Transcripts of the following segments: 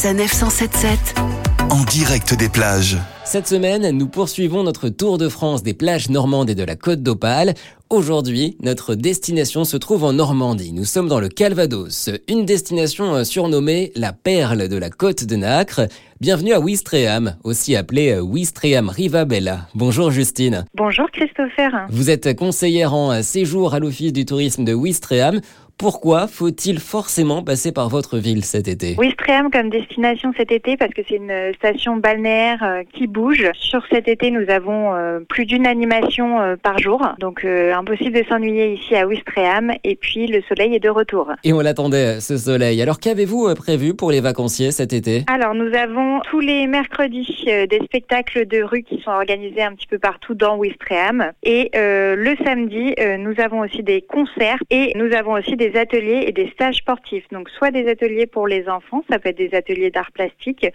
Sanef 177 en direct des plages. Cette semaine, nous poursuivons notre tour de France des plages normandes et de la côte d'Opale. Aujourd'hui, notre destination se trouve en Normandie. Nous sommes dans le Calvados, une destination euh, surnommée la perle de la côte de Nacre. Bienvenue à Ouistreham, aussi appelé euh, Ouistreham Rivabella. Bonjour Justine. Bonjour Christopher. Vous êtes conseillère en euh, séjour à l'Office du tourisme de Ouistreham. Pourquoi faut-il forcément passer par votre ville cet été? Ouistreham comme destination cet été parce que c'est une station balnéaire euh, qui bouge. Sur cet été, nous avons euh, plus d'une animation euh, par jour, donc impossible de s'ennuyer ici à Ouistreham. Et puis le soleil est de retour. Et on l'attendait ce soleil. Alors qu'avez-vous prévu pour les vacanciers cet été? Alors nous avons tous les mercredis des spectacles de rue qui sont organisés un petit peu partout dans Ouistreham. Et le samedi, nous avons aussi des concerts et nous avons aussi des ateliers et des stages sportifs. Donc soit des ateliers pour les enfants, ça peut être des ateliers d'art plastique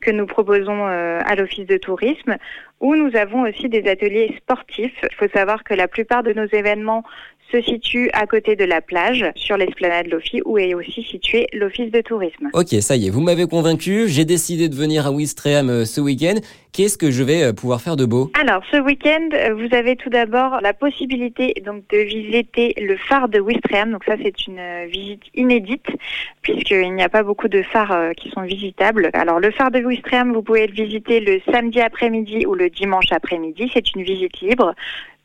que nous proposons euh, à l'office de tourisme, ou nous avons aussi des ateliers sportifs. Il faut savoir que la plupart de nos événements se situe à côté de la plage, sur l'esplanade Lofi, où est aussi situé l'office de tourisme. Ok, ça y est, vous m'avez convaincu. J'ai décidé de venir à Ouistreham euh, ce week-end. Qu'est-ce que je vais euh, pouvoir faire de beau? Alors, ce week-end, euh, vous avez tout d'abord la possibilité donc de visiter le phare de Ouistreham. Donc ça, c'est une visite inédite puisqu'il n'y a pas beaucoup de phares qui sont visitables. Alors, le phare de Ouistreham, vous pouvez le visiter le samedi après-midi ou le dimanche après-midi. C'est une visite libre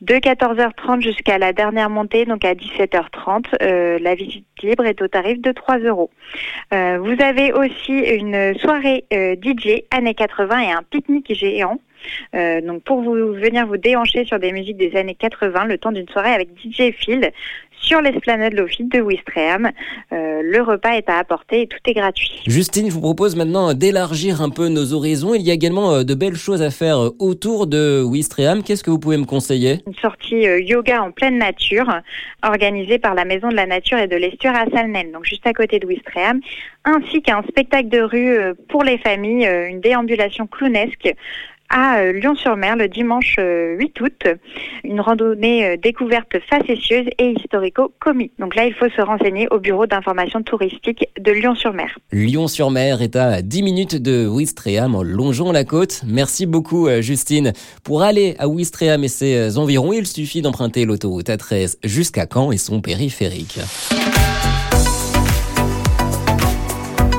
de 14h30 jusqu'à la dernière montée, donc à 17h30. Euh, la visite libre est au tarif de 3 euros. Euh, vous avez aussi une soirée euh, DJ années 80 et un pique-nique géant. Donc pour vous venir vous déhancher sur des musiques des années 80 le temps d'une soirée avec DJ Phil sur l'esplanade Lofite de Wistreham. Euh, le repas est à apporter et tout est gratuit. Justine, je vous propose maintenant d'élargir un peu nos horizons. Il y a également euh, de belles choses à faire euh, autour de Wistreham. Qu'est-ce que vous pouvez me conseiller? Une sortie yoga en pleine nature organisée par la Maison de la Nature et de l'Esture à Salnen, donc juste à côté de Wistreham, ainsi qu'un spectacle de rue pour les familles, une déambulation clownesque à euh, Lyon-sur-Mer le dimanche 8 euh, août. Une randonnée euh, découverte facétieuse et historico-comique. Donc là, il faut se renseigner au bureau d'information touristique de Lyon-sur-Mer. Lyon-sur-Mer est à 10 minutes de Ouistreham en longeant la côte. Merci beaucoup Justine. Pour aller à Ouistreham et ses environs, il suffit d'emprunter l'autoroute A13 jusqu'à Caen et son périphérique.